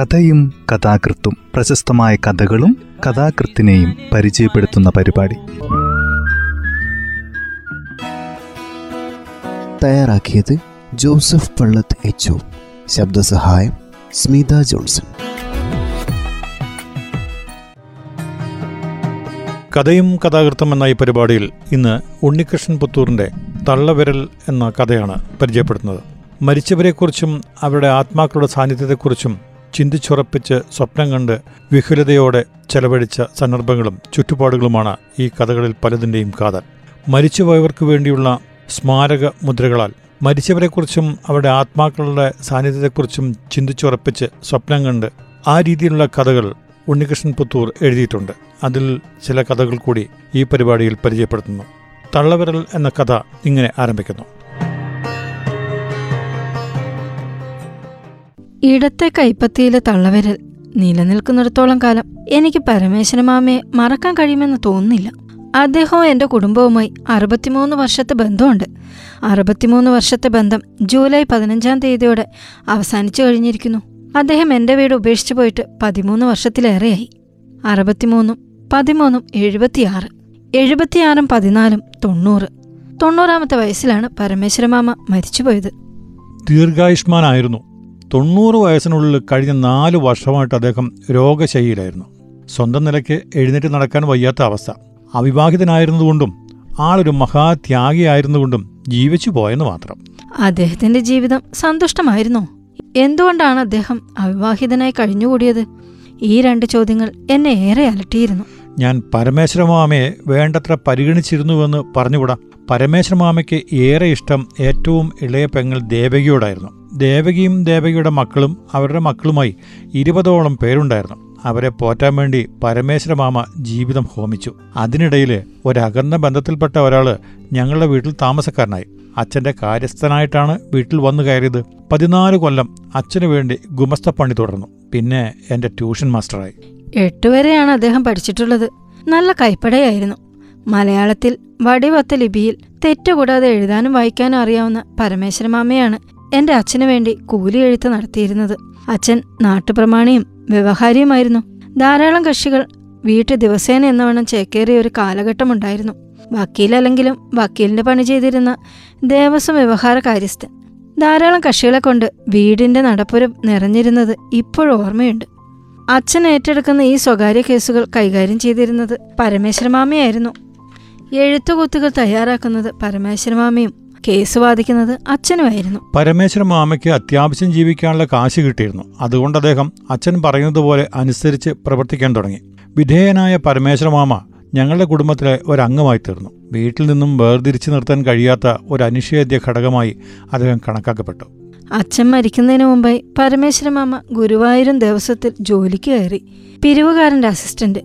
കഥയും കഥാകൃത്തും പ്രശസ്തമായ കഥകളും കഥാകൃത്തിനെയും പരിചയപ്പെടുത്തുന്ന പരിപാടി. തയ്യാറാക്കിയത് ജോസഫ് പള്ളത്ത് എച്ച് ശബ്ദസഹായം സ്മിത ജോൺസൺ. കഥയും കഥാകൃത്തും എന്ന ഈ പരിപാടിയിൽ ഇന്ന് ഉണ്ണികൃഷ്ണൻ പുത്തൂറിന്റെ തള്ളവിരൽ എന്ന കഥയാണ് പരിചയപ്പെടുത്തുന്നത് മരിച്ചവരെക്കുറിച്ചും അവരുടെ ആത്മാക്കളുടെ സാന്നിധ്യത്തെക്കുറിച്ചും ചിന്തിച്ചുറപ്പിച്ച് സ്വപ്നം കണ്ട് വിഹുലതയോടെ ചെലവഴിച്ച സന്ദർഭങ്ങളും ചുറ്റുപാടുകളുമാണ് ഈ കഥകളിൽ പലതിന്റെയും കാതൽ. മരിച്ചുപോയവർക്ക് വേണ്ടിയുള്ള സ്മാരക മുദ്രകളാൽ മരിച്ചവരെക്കുറിച്ചും അവരുടെ ആത്മാക്കളുടെ സാന്നിധ്യത്തെക്കുറിച്ചും ചിന്തിച്ചുറപ്പിച്ച് സ്വപ്നം കണ്ട് ആ രീതിയിലുള്ള കഥകൾ ഉണ്ണികൃഷ്ണൻ പുത്തൂർ എഴുതിയിട്ടുണ്ട്. അതിൽ ചില കഥകൾ കൂടി ഈ പരിപാടിയിൽ പരിചയപ്പെടുത്തുന്നു. തള്ളവിരൽ എന്ന കഥ ഇങ്ങനെ ആരംഭിക്കുന്നു. ഇടത്തെ കൈപ്പത്തിയിലെ തള്ളവിരൽ നിലനിൽക്കുന്നിടത്തോളം കാലം എനിക്ക് പരമേശ്വരമാമയെ മറക്കാൻ കഴിയുമെന്ന് തോന്നുന്നില്ല. അദ്ദേഹവും എന്റെ കുടുംബവുമായി അറുപത്തിമൂന്ന് വർഷത്തെ ബന്ധമുണ്ട്. അറുപത്തിമൂന്ന് വർഷത്തെ ബന്ധം ജൂലൈ പതിനഞ്ചാം തീയതിയോടെ അവസാനിച്ചു കഴിഞ്ഞിരിക്കുന്നു. അദ്ദേഹം എന്റെ വീട് ഉപേക്ഷിച്ചു പോയിട്ട് പതിമൂന്ന് വർഷത്തിലേറെയായി. അറുപത്തിമൂന്നും പതിമൂന്നും എഴുപത്തിയാറ് എഴുപത്തിയാറും പതിനാലും തൊണ്ണൂറ്. തൊണ്ണൂറാമത്തെ വയസ്സിലാണ് പരമേശ്വരമാമ മരിച്ചുപോയത്. ദീർഘായുഷ്മാനായിരുന്നു. തൊണ്ണൂറ് വയസ്സിനുള്ളിൽ കഴിഞ്ഞ നാല് വർഷമായിട്ട് അദ്ദേഹം രോഗശൈലിയിലായിരുന്നു സ്വന്തം നിലയ്ക്ക് എഴുന്നേറ്റ് നടക്കാൻ വയ്യാത്ത അവസ്ഥ. അവിവാഹിതനായിരുന്നതുകൊണ്ടും ആളൊരു മഹാത്യാഗിയായിരുന്നുകൊണ്ടും ജീവിച്ചു പോയെന്ന് മാത്രം. അദ്ദേഹത്തിന്റെ ജീവിതം സന്തുഷ്ടമായിരുന്നോ. എന്തുകൊണ്ടാണ് അദ്ദേഹം അവിവാഹിതനായി കഴിഞ്ഞുകൂടിയത്? ഈ രണ്ട് ചോദ്യങ്ങൾ എന്നെ ഏറെ അലട്ടിയിരുന്നു. ഞാൻ പരമേശ്വരമാമയെ വേണ്ടത്ര പരിഗണിച്ചിരുന്നുവെന്ന് പറഞ്ഞുകൂടാ? പരമേശ്വരമാമയ്ക്ക് ഏറെ ഇഷ്ടം ഏറ്റവും ഇളയ പെങ്ങൾ ദേവകിയോടായിരുന്നു. ദേവകിയും ദേവകിയുടെ മക്കളും അവരുടെ മക്കളുമായി ഇരുപതോളം പേരുണ്ടായിരുന്നു. അവരെ പോറ്റാൻ വേണ്ടി പരമേശ്വരമാമ ജീവിതം ഹോമിച്ചു. അതിനിടയിൽ ഒരകന്ന ബന്ധത്തിൽപ്പെട്ട ഒരാൾ ഞങ്ങളുടെ വീട്ടിൽ താമസക്കാരനായി. അച്ഛന്റെ കാര്യസ്ഥനായിട്ടാണ് വീട്ടിൽ വന്നു കയറിയത്. പതിനാല് കൊല്ലം അച്ഛനു വേണ്ടി ഗുമസ്തപ്പണി തുടർന്നു. പിന്നെ എന്റെ ട്യൂഷൻ മാസ്റ്ററായി. എട്ടുവരെയാണ് അദ്ദേഹം പഠിച്ചിട്ടുള്ളത്. നല്ല കൈപ്പടയായിരുന്നു. മലയാളത്തിൽ വടിവത്ത ലിപിയിൽ തെറ്റുകൂടാതെ എഴുതാനും വായിക്കാനും അറിയാവുന്ന പരമേശ്വരമാമയാണ് എന്റെ അച്ഛനു വേണ്ടി കൂലി എഴുത്ത് നടത്തിയിരുന്നത്. അച്ഛൻ നാട്ടുപ്രമാണിയും വ്യവഹാരിയുമായിരുന്നു. ധാരാളം കക്ഷികൾ വീട്ടു ദിവസേന എന്നവണ്ണം ചേക്കേറിയ ഒരു കാലഘട്ടമുണ്ടായിരുന്നു. വക്കീലല്ലെങ്കിലും വക്കീലിന്റെ പണി ചെയ്തിരുന്ന ദേവസ്വം വ്യവഹാര കാര്യസ്ഥൻ. ധാരാളം കക്ഷികളെ കൊണ്ട് വീടിന്റെ നടപ്പുരം നിറഞ്ഞിരുന്നത് ഇപ്പോഴും ഓർമ്മയുണ്ട്. അച്ഛൻ ഏറ്റെടുക്കുന്ന ഈ സ്വകാര്യ കേസുകൾ കൈകാര്യം ചെയ്തിരുന്നത് പരമേശ്വരമാമയായിരുന്നു. എഴുത്തുകുത്തുകൾ തയ്യാറാക്കുന്നത് പരമേശ്വരമാമയും കേസ് വാദിക്കുന്നത് അച്ഛനുമായിരുന്നു. പരമേശ്വര മാമയ്ക്ക് അത്യാവശ്യം ജീവിക്കാനുള്ള കാശ് കിട്ടിയിരുന്നു. അതുകൊണ്ട് അദ്ദേഹം അച്ഛൻ പറയുന്നത് പോലെ അനുസരിച്ച് പ്രവർത്തിക്കാൻ തുടങ്ങി. വിധേയനായ പരമേശ്വര മാമ ഞങ്ങളുടെ കുടുംബത്തിലെ ഒരംഗമായി തീർന്നു. വീട്ടിൽ നിന്നും വേർതിരിച്ചു നിർത്താൻ കഴിയാത്ത ഒരു അനിഷേധ്യ ഘടകമായി അദ്ദേഹം കണക്കാക്കപ്പെട്ടു. അച്ഛൻ മരിക്കുന്നതിന് മുമ്പായി പരമേശ്വരമാമ ഗുരുവായൂരും ദേവസ്വത്തിൽ ജോലിക്ക് കയറി. പിരിവുകാരന്റെ അസിസ്റ്റന്റ്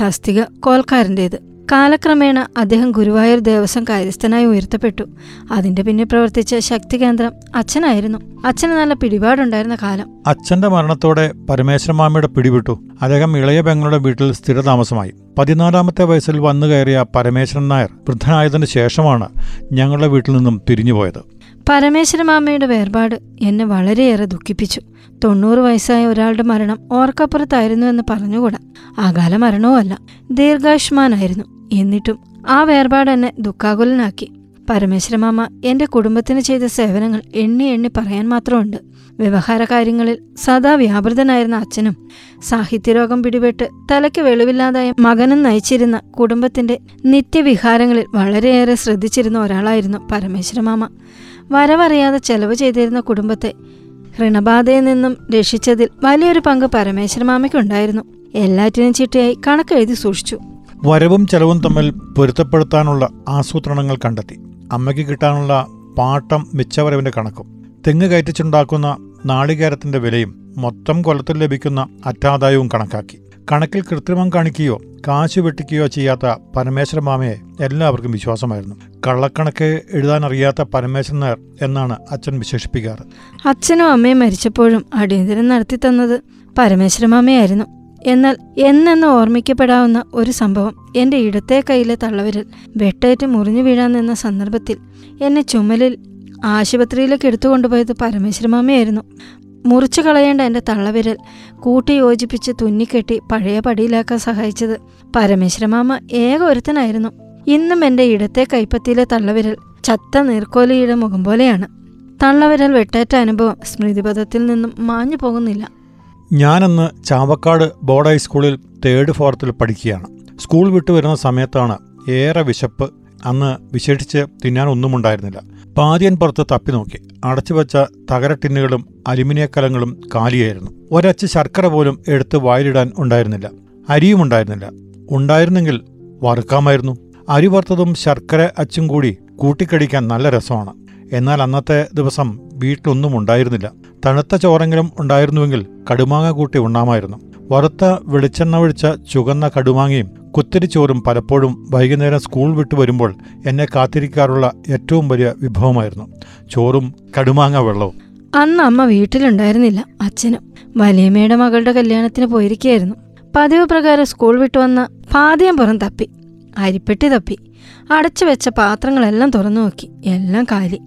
തസ്തിക കോൽക്കാരന്റേത്. കാലക്രമേണ അദ്ദേഹം ഗുരുവായൂർ ദേവസ്വം കാര്യസ്ഥനായി ഉയർത്തപ്പെട്ടു. അതിന്റെ പിന്നെ പ്രവർത്തിച്ച ശക്തി കേന്ദ്രം അച്ഛനായിരുന്നു. അച്ഛന് നല്ല പിടിപാടുണ്ടായിരുന്ന കാലം. അച്ഛന്റെ മരണത്തോടെ പരമേശ്വരമാമയുടെ പിടിവിട്ടു അദ്ദേഹം ഇളയ പെങ്ങളുടെ വീട്ടിൽ സ്ഥിരതാമസമായി. പതിനാലാമത്തെ വയസ്സിൽ വന്നു കയറിയ പരമേശ്വരൻ നായർ വൃദ്ധനായതിനു ശേഷമാണ് ഞങ്ങളുടെ വീട്ടിൽ നിന്നും പിരിഞ്ഞുപോയത് പരമേശ്വരമാമയുടെ വേർപാട് എന്നെ വളരെയേറെ ദുഃഖിപ്പിച്ചു. തൊണ്ണൂറ് വയസ്സായ ഒരാളുടെ മരണം ഓർക്കപ്പുറത്തായിരുന്നു എന്ന് പറഞ്ഞുകൂടാ. അകാല മരണവുമല്ല ദീർഘായുഷ്മാനായിരുന്നു. എന്നിട്ടും ആ വേർപാട് എന്നെ ദുഃഖാകുലനാക്കി. പരമേശ്വരമാമ എന്റെ കുടുംബത്തിന് ചെയ്ത സേവനങ്ങൾ എണ്ണി എണ്ണി പറയാൻ മാത്രമുണ്ട്. വ്യവഹാര കാര്യങ്ങളിൽ സദാ വ്യാപൃതനായിരുന്ന അച്ഛനും സാഹിത്യരോഗം പിടിപെട്ട് തലയ്ക്ക് വെളിവില്ലാതായ മകനും നയിച്ചിരുന്ന കുടുംബത്തിന്റെ നിത്യവിഹാരങ്ങളിൽ വളരെയേറെ ശ്രദ്ധിച്ചിരുന്ന ഒരാളായിരുന്നു പരമേശ്വരമാമ വരവറിയാതെ ചെലവ് ചെയ്തിരുന്ന കുടുംബത്തെ ഋണബാധയിൽ നിന്നും രക്ഷിച്ചതിൽ വലിയൊരു പങ്ക് പരമേശ്വരമാമയ്ക്കുണ്ടായിരുന്നു എല്ലാറ്റിനും ചിട്ടയായി കണക്കെഴുതി സൂക്ഷിച്ചു. വരവും ചെലവും തമ്മിൽ പൊരുത്തപ്പെടുത്താനുള്ള ആസൂത്രണങ്ങൾ കണ്ടെത്തി. അമ്മയ്ക്ക് കിട്ടാനുള്ള പാട്ടം മിച്ചവരവിന്റെ കണക്കും. തെങ്ങ് കയറ്റിച്ചുണ്ടാക്കുന്ന നാളികേരത്തിന്റെ വിലയും മൊത്തം കൊലത്തിൽ ലഭിക്കുന്ന അറ്റാദായവും കണക്കാക്കി. കണക്കിൽ കൃത്രിമം കാണിക്കുകയോ കാശ് വെട്ടിക്കുകയോ ചെയ്യാത്ത പരമേശ്വര മാമയെ എല്ലാവർക്കും വിശ്വാസമായിരുന്നു. കള്ളക്കണക്ക് എഴുതാൻ അറിയാത്ത പരമേശ്വരൻ നായർ എന്നാണ് അച്ഛൻ വിശേഷിപ്പിക്കാറ്. അച്ഛനും അമ്മയും മരിച്ചപ്പോഴും അടിയന്തരം നടത്തി തന്നത് പരമേശ്വരമാമയായിരുന്നു എന്നാൽ എന്നെന്ന് ഓർമ്മിക്കപ്പെടാവുന്ന ഒരു സംഭവം എന്റെ ഇടത്തെ കൈയിലെ തള്ളവിരൽ വെട്ടേറ്റ് മുറിഞ്ഞു വീഴാൻ നിന്ന സന്ദർഭത്തിൽ എന്നെ ചുമലിൽ ആശുപത്രിയിലേക്ക് എടുത്തുകൊണ്ടുപോയത് പരമേശ്വരമാമയായിരുന്നു മുറിച്ചു കളയേണ്ട എന്റെ തള്ളവിരൽ കൂട്ടി യോജിപ്പിച്ച് തുന്നിക്കെട്ടി പഴയ പടിയിലാക്കാൻ സഹായിച്ചത് പരമേശ്വരമാമ ഏക ഒരുത്തനായിരുന്നു. ഇന്നും എന്റെ ഇടത്തെ കൈപ്പത്തിയിലെ തള്ളവിരൽ ചത്ത നീർക്കോലിയുടെ മുഖം പോലെയാണ്. തള്ളവിരൽ വെട്ടേറ്റ അനുഭവം സ്മൃതിപഥത്തിൽ നിന്നും മാഞ്ഞു പോകുന്നില്ല ഞാനന്ന് ചാവക്കാട് ബോർഡ് ഹൈസ്കൂളിൽ തേർഡ് ഫോർത്തിൽ പഠിക്കുകയാണ്. സ്കൂൾ വിട്ടു വരുന്ന സമയത്താണ് ഏറെ വിശപ്പ് അന്ന് വിശേഷിച്ച് തിന്നാൻ ഒന്നും ഉണ്ടായിരുന്നില്ല. പാതിയൻ പുറത്ത് തപ്പി നോക്കി. അടച്ചു വെച്ച തകര ടിന്നുകളും അലുമിനിയ കലങ്ങളും കാലിയായിരുന്നു. ഒരച്ച് ശർക്കര പോലും എടുത്ത് വായിലിടാൻ ഉണ്ടായിരുന്നില്ല. അരിയും ഉണ്ടായിരുന്നില്ല. ഉണ്ടായിരുന്നെങ്കിൽ വറുക്കാമായിരുന്നു. അരി വറുത്തതും ശർക്കര അച്ചും കൂടി കൂട്ടിക്കടിക്കാൻ നല്ല രസമാണ്. എന്നാൽ അന്നത്തെ ദിവസം വീട്ടിലൊന്നും ഉണ്ടായിരുന്നില്ല. തണുത്ത ചോറെങ്കിലും ഉണ്ടായിരുന്നുവെങ്കിൽ കടുമാങ്ങ കൂട്ടി ഉണ്ണാമായിരുന്നു. വറുത്ത വെളിച്ചെണ്ണ ഒഴിച്ച ചുവന്ന കടുമാങ്ങയും കുത്തിരിച്ചോറും പലപ്പോഴും വൈകുന്നേരം സ്കൂൾ വിട്ടു വരുമ്പോൾ എന്നെ കാത്തിരിക്കാറുള്ള ഏറ്റവും വലിയ വിഭവമായിരുന്നു. ചോറും കടുമാങ്ങ വെള്ളവും. അന്ന് അമ്മ വീട്ടിലുണ്ടായിരുന്നില്ല അച്ഛനും. വലിയമ്മയുടെ മകളുടെ കല്യാണത്തിന് പോയിരിക്കുകയായിരുന്നു. പതിവ് പ്രകാരം സ്കൂൾ വിട്ടു വന്ന് പാതിയം പുറം തപ്പി അരിപ്പെട്ടി തപ്പി അടച്ചു വെച്ച പാത്രങ്ങളെല്ലാം തുറന്നു നോക്കി എല്ലാം കാലി.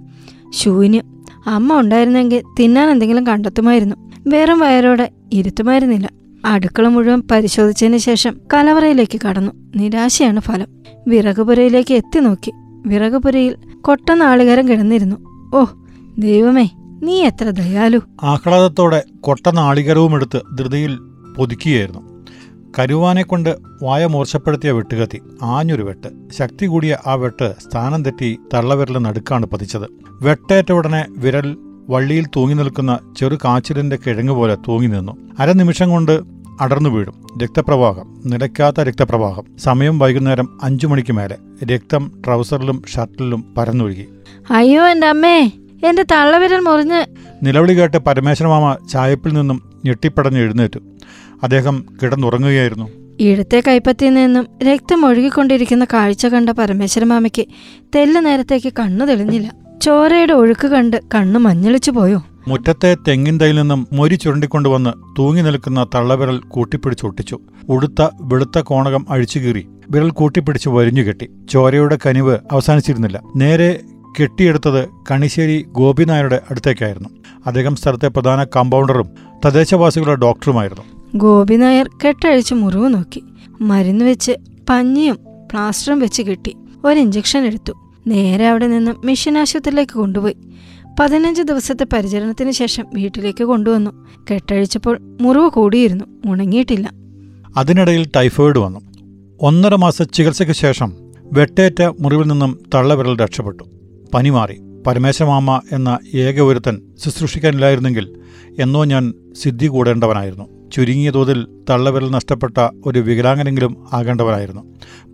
ശൂന്യം. അമ്മ ഉണ്ടായിരുന്നെങ്കിൽ തിന്നാൻ എന്തെങ്കിലും കണ്ടെത്തുമായിരുന്നു. വെറും വയറോടെ ഇരുത്തുമായിരുന്നില്ല. അടുക്കള മുഴുവൻ പരിശോധിച്ചതിന് ശേഷം കലവറയിലേക്ക് കടന്നു. നിരാശയാണ് ഫലം. വിറകുപുരയിലേക്ക് എത്തി നോക്കി. വിറകുപുരയിൽ കൊട്ട നാളികേരം കിടന്നിരുന്നു. ഓ ദൈവമേ നീ എത്ര ദയാലു. ആഹ്ലാദത്തോടെ കൊട്ടനാളികരവും എടുത്ത് ധൃതിയിൽ പൊതുക്കിയായിരുന്നു കരുവാനെ കൊണ്ട് വായ മൂർച്ചപ്പെടുത്തിയ വെട്ടുകത്തി ആഞ്ഞൊരു വെട്ട്. ശക്തി കൂടിയ ആ വെട്ട് സ്ഥാനം തെറ്റി തള്ളവിരൽ നടുക്കാണ് പതിച്ചത്. വെട്ടേറ്റ ഉടനെ വിരൽ വള്ളിയിൽ തൂങ്ങി നിൽക്കുന്ന ചെറു കാച്ചിലിന്റെ കിഴങ്ങ് പോലെ തൂങ്ങി നിന്നു. അരനിമിഷം കൊണ്ട് അടർന്നു വീഴും. രക്തപ്രവാഹം നിലയ്ക്കാത്ത രക്തപ്രവാഹം. സമയം വൈകുന്നേരം അഞ്ചു മണിക്ക് മേലെ. രക്തം ട്രൗസറിലും ഷർട്ടിലും പരന്നൊഴുകി. അയ്യോ എന്റെ അമ്മേ എന്റെ തള്ളവിരൽ മുറിഞ്ഞ്. നിലവിളി കേട്ട് പരമേശ്വരമാമ ചായപ്പിൽ നിന്നും ഞെട്ടിപ്പടഞ്ഞ് എഴുന്നേറ്റു. അദ്ദേഹം കിടന്നുറങ്ങുകയായിരുന്നു. ഇഴത്തെ കൈപ്പത്തിയിൽ നിന്നും രക്തം ഒഴുകിക്കൊണ്ടിരിക്കുന്ന കാഴ്ച കണ്ട പരമേശ്വരമാമയ്ക്ക് തെല്ല് നേരത്തേക്ക് കണ്ണു തെളിഞ്ഞില്ല. ചോരയുടെ ഒഴുക്ക് കണ്ട് കണ്ണു മഞ്ഞളിച്ചു പോയോ? മുറ്റത്തെ തെങ്ങിൻ തൈയിൽ നിന്നും മൊരി ചുരണ്ടിക്കൊണ്ടുവന്ന് തൂങ്ങി നിൽക്കുന്ന തള്ളവിരൽ കൂട്ടിപ്പിടിച്ചൊട്ടിച്ചു ഉടുത്ത വെളുത്ത കോണകം അഴിച്ചുകീറി വിരൽ കൂട്ടിപ്പിടിച്ച് വരിഞ്ഞു കെട്ടി. ചോരയുടെ കനിവ് അവസാനിച്ചിരുന്നില്ല. നേരെ കെട്ടിയെടുത്തത് കണിശ്ശേരി ഗോപിനായരുടെ അടുത്തേക്കായിരുന്നു. അദ്ദേഹം സ്ഥലത്തെ പ്രധാന കമ്പൗണ്ടറും തദ്ദേശവാസികളുടെ ഡോക്ടറുമായിരുന്നു. ഗോപി നായർ കെട്ടഴിച്ച് മുറിവ് നോക്കി. മരുന്ന് വെച്ച് പഞ്ഞിയും പ്ലാസ്റ്ററും വെച്ച് കിട്ടി ഒരു ഇഞ്ചക്ഷൻ എടുത്തു. നേരെ അവിടെ നിന്ന് മിഷൻ ആശുപത്രിയിലേക്ക് കൊണ്ടുപോയി. പതിനഞ്ച് ദിവസത്തെ പരിചരണത്തിന് ശേഷം വീട്ടിലേക്ക് കൊണ്ടുവന്നു. കെട്ടഴിച്ചപ്പോൾ മുറിവ് കൂടിയിരുന്നു. ഉണങ്ങിയിട്ടില്ല. അതിനിടയിൽ ടൈഫോയിഡ് വന്നു. ഒന്നര മാസ ചികിത്സയ്ക്ക് ശേഷം വെട്ടേറ്റ മുറിവിൽ നിന്നും തള്ളവിരൽ രക്ഷപ്പെട്ടു. പനി മാറി. പരമേശമാമ എന്ന ഏക ഒരുത്തൻ ശുശ്രൂഷിക്കാനില്ലായിരുന്നെങ്കിൽ എന്നോ ഞാൻ സിദ്ധി കൂടേണ്ടവനായിരുന്നു. ചുരുങ്ങിയ തോതിൽ തള്ളവിരൽ നഷ്ടപ്പെട്ട ഒരു വികലാംഗനെങ്കിലും ആകേണ്ടവരായിരുന്നു.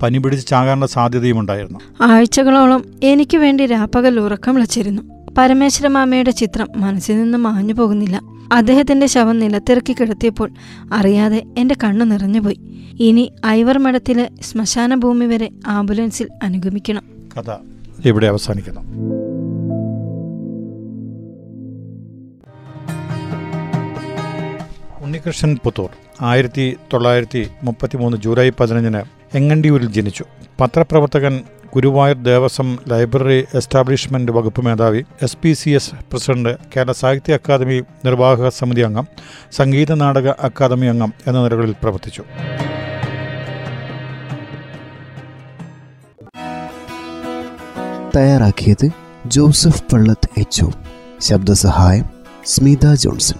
പനി പിടിച്ച് ചാകാനുള്ള സാധ്യതയും ഉണ്ടായിരുന്നു. ആഴ്ചകളോളം എനിക്ക് വേണ്ടി രാപ്പകൽ ഉറക്കം വിളിച്ചിരുന്നു. പരമേശ്വരമാമയുടെ ചിത്രം മനസ്സിൽ നിന്ന് മാഞ്ഞു പോകുന്നില്ല. അദ്ദേഹത്തിന്റെ ശവം നിലത്തിറക്കി കിടത്തിയപ്പോൾ അറിയാതെ എന്റെ കണ്ണു നിറഞ്ഞുപോയി. ഇനി ഐവർ മഠത്തിലെ ശ്മശാന ഭൂമി വരെ ആംബുലൻസിൽ അനുഗമിക്കണം. കഥ ഇവിടെ അവസാനിക്കുന്നു. ഉണ്ണികൃഷ്ണൻ പുത്തൂർ ആയിരത്തി തൊള്ളായിരത്തി മുപ്പത്തി മൂന്ന് ജൂലൈ പതിനഞ്ചിന് എങ്ങണ്ടിയൂരിൽ ജനിച്ചു. പത്രപ്രവർത്തകൻ ഗുരുവായൂർ ദേവസ്വം ലൈബ്രറി എസ്റ്റാബ്ലിഷ്മെന്റ് വകുപ്പ് മേധാവി S P C S president Kerala Sahitya Akademi നിർവാഹക സമിതി അംഗം സംഗീത നാടക അക്കാദമി അംഗം എന്ന നിലകളിൽ പ്രവർത്തിച്ചു. തയ്യാറാക്കിയത് ജോസഫ് പള്ളത്ത് എച്ച് ശബ്ദസഹായം സ്മിത ജോൺസൺ.